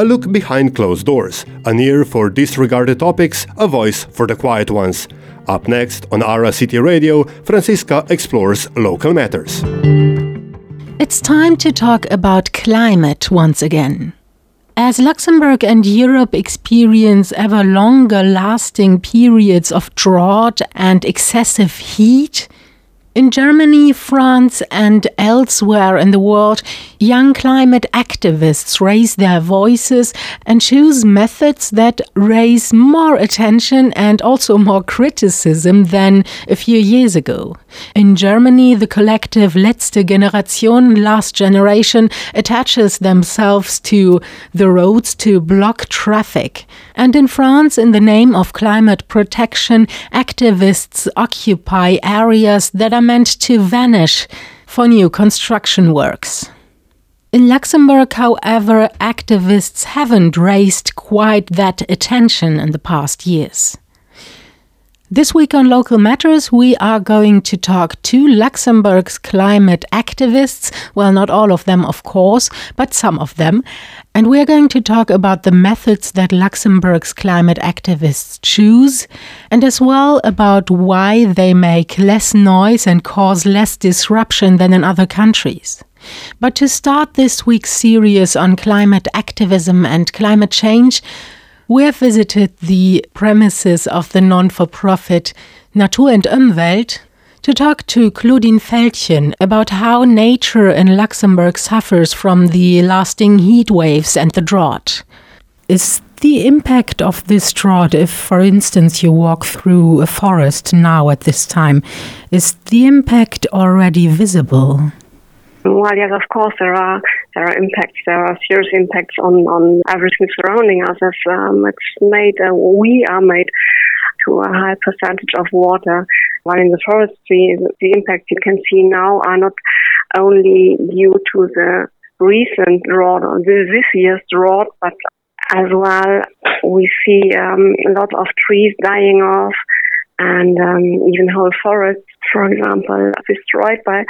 a look behind closed doors, an ear for disregarded topics, a voice for the quiet ones. Up next on Ara City Radio, Franziska explores local matters. It's time to talk about climate once again. As Luxembourg and Europe experience ever longer lasting periods of drought and excessive heat, in Germany, France, and elsewhere in the world, young climate activists raise their voices and choose methods that raise more attention and also more criticism than a few years ago. In Germany, the collective Letzte Generation, last generation, attaches themselves to the roads to block traffic. And in France, in the name of climate protection, activists occupy areas that are meant to vanish for new construction works. In Luxembourg, however, activists haven't raised quite that attention in the past years. This week on Local Matters, we are going to talk to Luxembourg's climate activists. Well, not all of them, of course, but some of them. And we're going to talk about the methods that Luxembourg's climate activists choose, and as well about why they make less noise and cause less disruption than in other countries. But to start this week's series on climate activism and climate change, we have visited the premises of the non for profit Natur und Umwelt to talk to Claudine Veldchen about how nature in Luxembourg suffers from the lasting heat waves and the drought. Is the impact of this drought, if, for instance, you walk through a forest now at this time, is the impact already visible? Well, yes, of course there are there are impacts. There are serious impacts on on everything surrounding us. As um, it's made, uh, we are made to a high percentage of water. While in the forestry, the impacts you can see now are not only due to the recent drought, this year's drought, but as well we see um, a lot of trees dying off and um, even whole forests, for example, destroyed by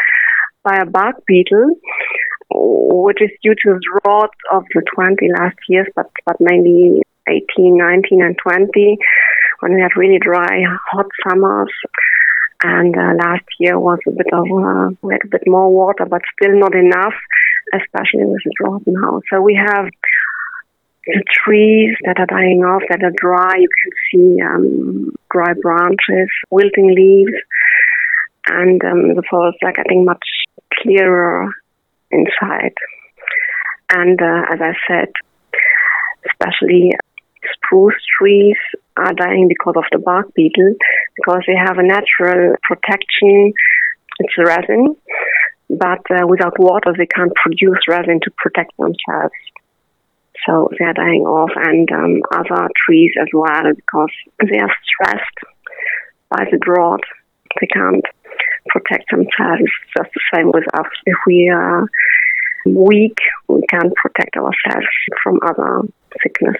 by a bark beetle, which is due to the drought of the 20 last years, but, but mainly 18, 19, and 20, when we had really dry, hot summers. And uh, last year was a bit of, uh, we had a bit more water, but still not enough, especially with the drought now. So we have the trees that are dying off, that are dry. You can see um, dry branches, wilting leaves, and um, the forests are getting much clearer inside. And uh, as I said, especially spruce trees are dying because of the bark beetle, because they have a natural protection. It's resin, but uh, without water, they can't produce resin to protect themselves. So they are dying off, and um, other trees as well, because they are stressed by the drought. They can't protect themselves. Just the same with us. If we are weak, we can't protect ourselves from other sickness.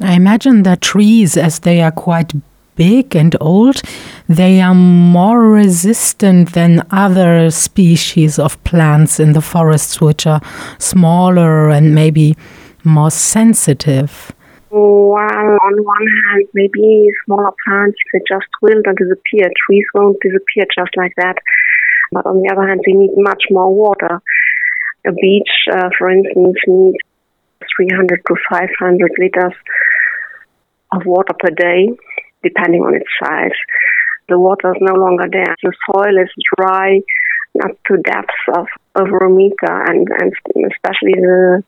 I imagine that trees, as they are quite big and old, they are more resistant than other species of plants in the forests, which are smaller and maybe more sensitive. Well, on one hand, maybe smaller plants they just will and disappear. Trees won't disappear just like that. But on the other hand, they need much more water. A beech, uh, for instance, needs 300 to 500 liters of water per day, depending on its size. The water is no longer there. The soil is dry, up to depths of over a meter, and, and especially the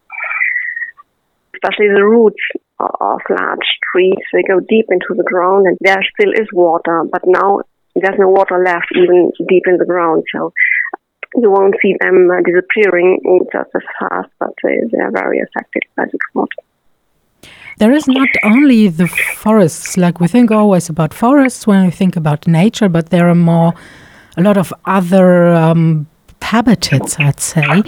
especially the roots of large trees. They go deep into the ground, and there still is water, but now there's no water left even deep in the ground. So you won't see them uh, disappearing just as fast, but they, are very affected by the drought. There is not only the forests, like we think always about forests when we think about nature, but there are more, a lot of other um, habitats, I'd say.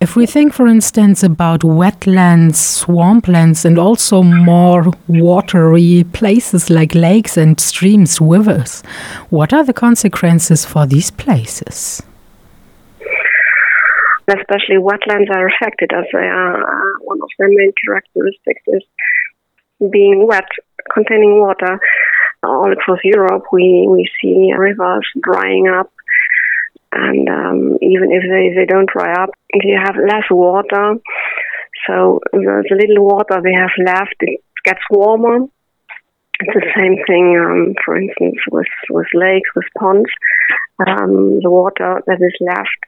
If we think, for instance, about wetlands, swamplands, and also more watery places like lakes and streams, rivers, what are the consequences for these places? especially wetlands are affected as they are uh, one of their main characteristics is being wet, containing water. All across Europe, we, we see rivers drying up, and um, even if they, they don't dry up, you have less water. So the, the little water they have left, it gets warmer. It's the same thing, um, for instance, with, with lakes, with ponds. Um, the water that is left,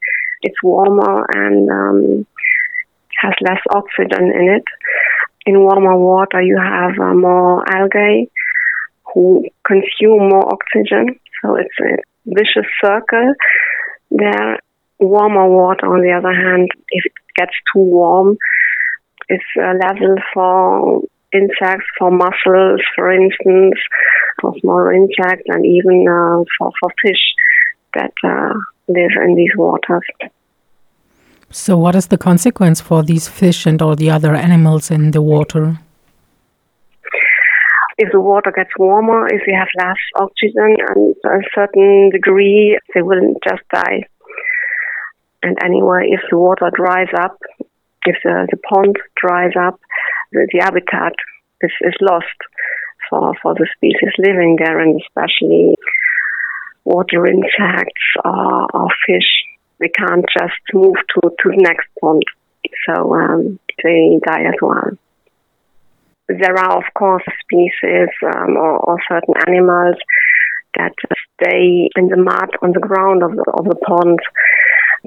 it's warmer and um, has less oxygen in it. In warmer water, you have uh, more algae who consume more oxygen. So it's a vicious circle. There, warmer water, on the other hand, if it gets too warm, is a level for insects, for mussels, for instance, for smaller insects, and even uh, for, for fish that uh, live in these waters. So, what is the consequence for these fish and all the other animals in the water? If the water gets warmer, if you have less oxygen and a certain degree, they will just die. And anyway, if the water dries up, if the, the pond dries up, the, the habitat is, is lost for, for the species living there, and especially water insects or, or fish. They can't just move to, to the next pond, so um, they die as well. There are, of course, species um, or, or certain animals that stay in the mud on the ground of the, of the pond.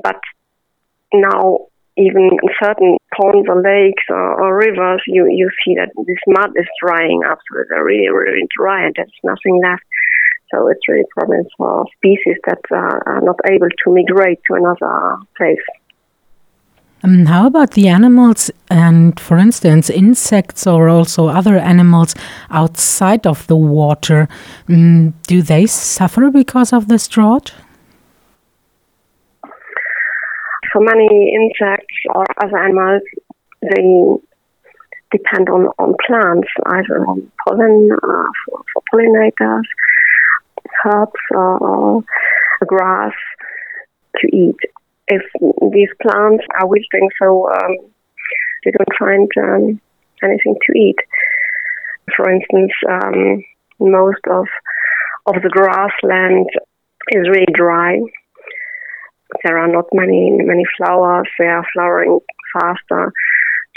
But now even in certain ponds or lakes or, or, rivers, you, you see that this mud is drying up, so they're really, really dry and there's nothing left. So it's really a problem for species that uh, are not able to migrate to another place. Um, how about the animals and, for instance, insects or also other animals outside of the water? Um, do they suffer because of this drought? for many insects or other animals, they depend on, on plants, either on pollen uh, for, for, pollinators, herbs, or, grass to eat. If these plants are wilting, so um, they don't find um, anything to eat. For instance, um, most of of the grassland is really dry there are not many many flowers. They are flowering faster.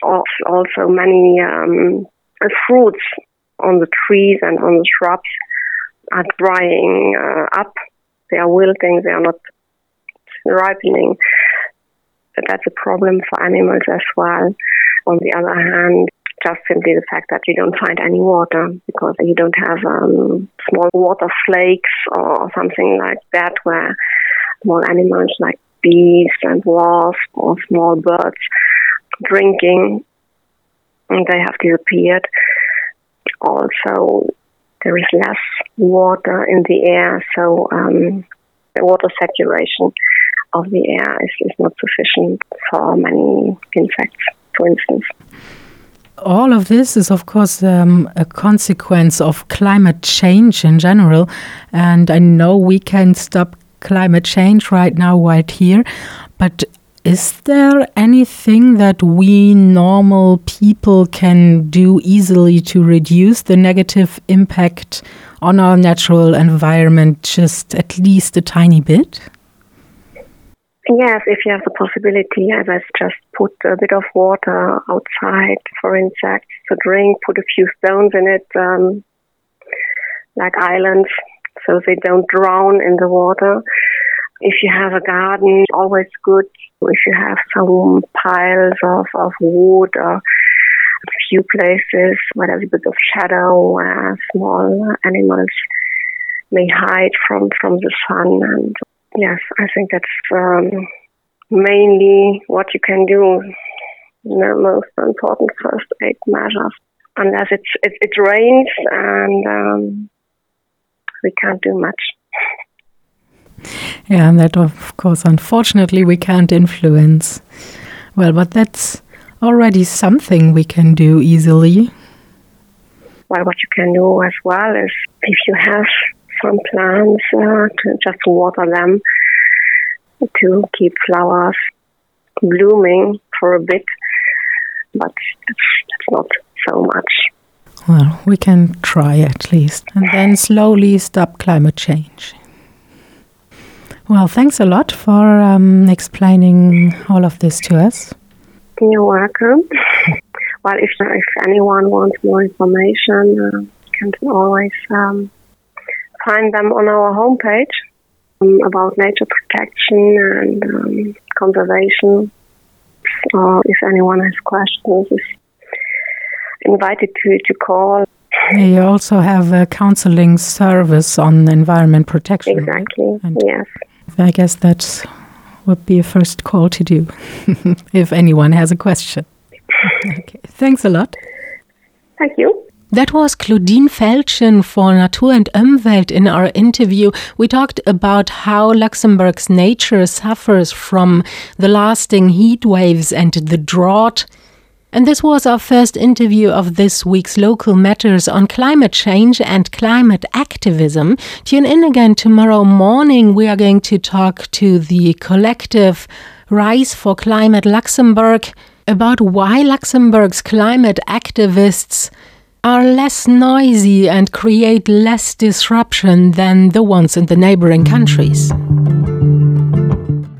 Also, many um, fruits on the trees and on the shrubs are drying uh, up. They are wilting. They are not ripening. But that's a problem for animals as well. On the other hand, just simply the fact that you don't find any water because you don't have um, small water flakes or something like that where small animals like bees and wasps or small birds drinking, and they have disappeared. Also, there is less water in the air, so um, water saturation of the air is, is not sufficient for many insects, for instance all of this is, of course, um, a consequence of climate change in general. And I know we can stop climate change right now, right here. But is there anything that we normal people can do easily to reduce the negative impact on our natural environment just at least a tiny bit? Yes, if you have the possibility, as I just put a bit of water outside for insects to drink, put a few stones in it, um, like islands, so they don't drown in the water. If you have a garden, always good. If you have some piles of, of wood or a few places where there's a bit of shadow where small animals may hide from, from the sun. And yes, I think that's um, mainly what you can do. The most important first aid measures. Unless it's, it, it rains and um, we can't do much. Yeah, and that, of course, unfortunately, we can't influence. Well, but that's already something we can do easily. Well, what you can do as well is if you have some plants, uh, to just water them to keep flowers blooming for a bit, but that's not so much. Well, we can try at least, and then slowly stop climate change. Well, thanks a lot for um, explaining all of this to us. You're welcome. well, if, if anyone wants more information, uh, can always um, find them on our homepage um, about nature protection and um, conservation. Or if anyone has questions, is invited to, to call. You also have a counseling service on environment protection. Exactly. Right? yes. I guess that would be a first call to do if anyone has a question. okay. Thanks a lot. Thank you. That was Claudine Felschen for Natur und Umwelt in our interview. We talked about how Luxembourg's nature suffers from the lasting heat waves and the drought. And this was our first interview of this week's Local Matters on climate change and climate activism. Tune in again tomorrow morning. We are going to talk to the collective Rise for Climate Luxembourg about why Luxembourg's climate activists are less noisy and create less disruption than the ones in the neighboring countries.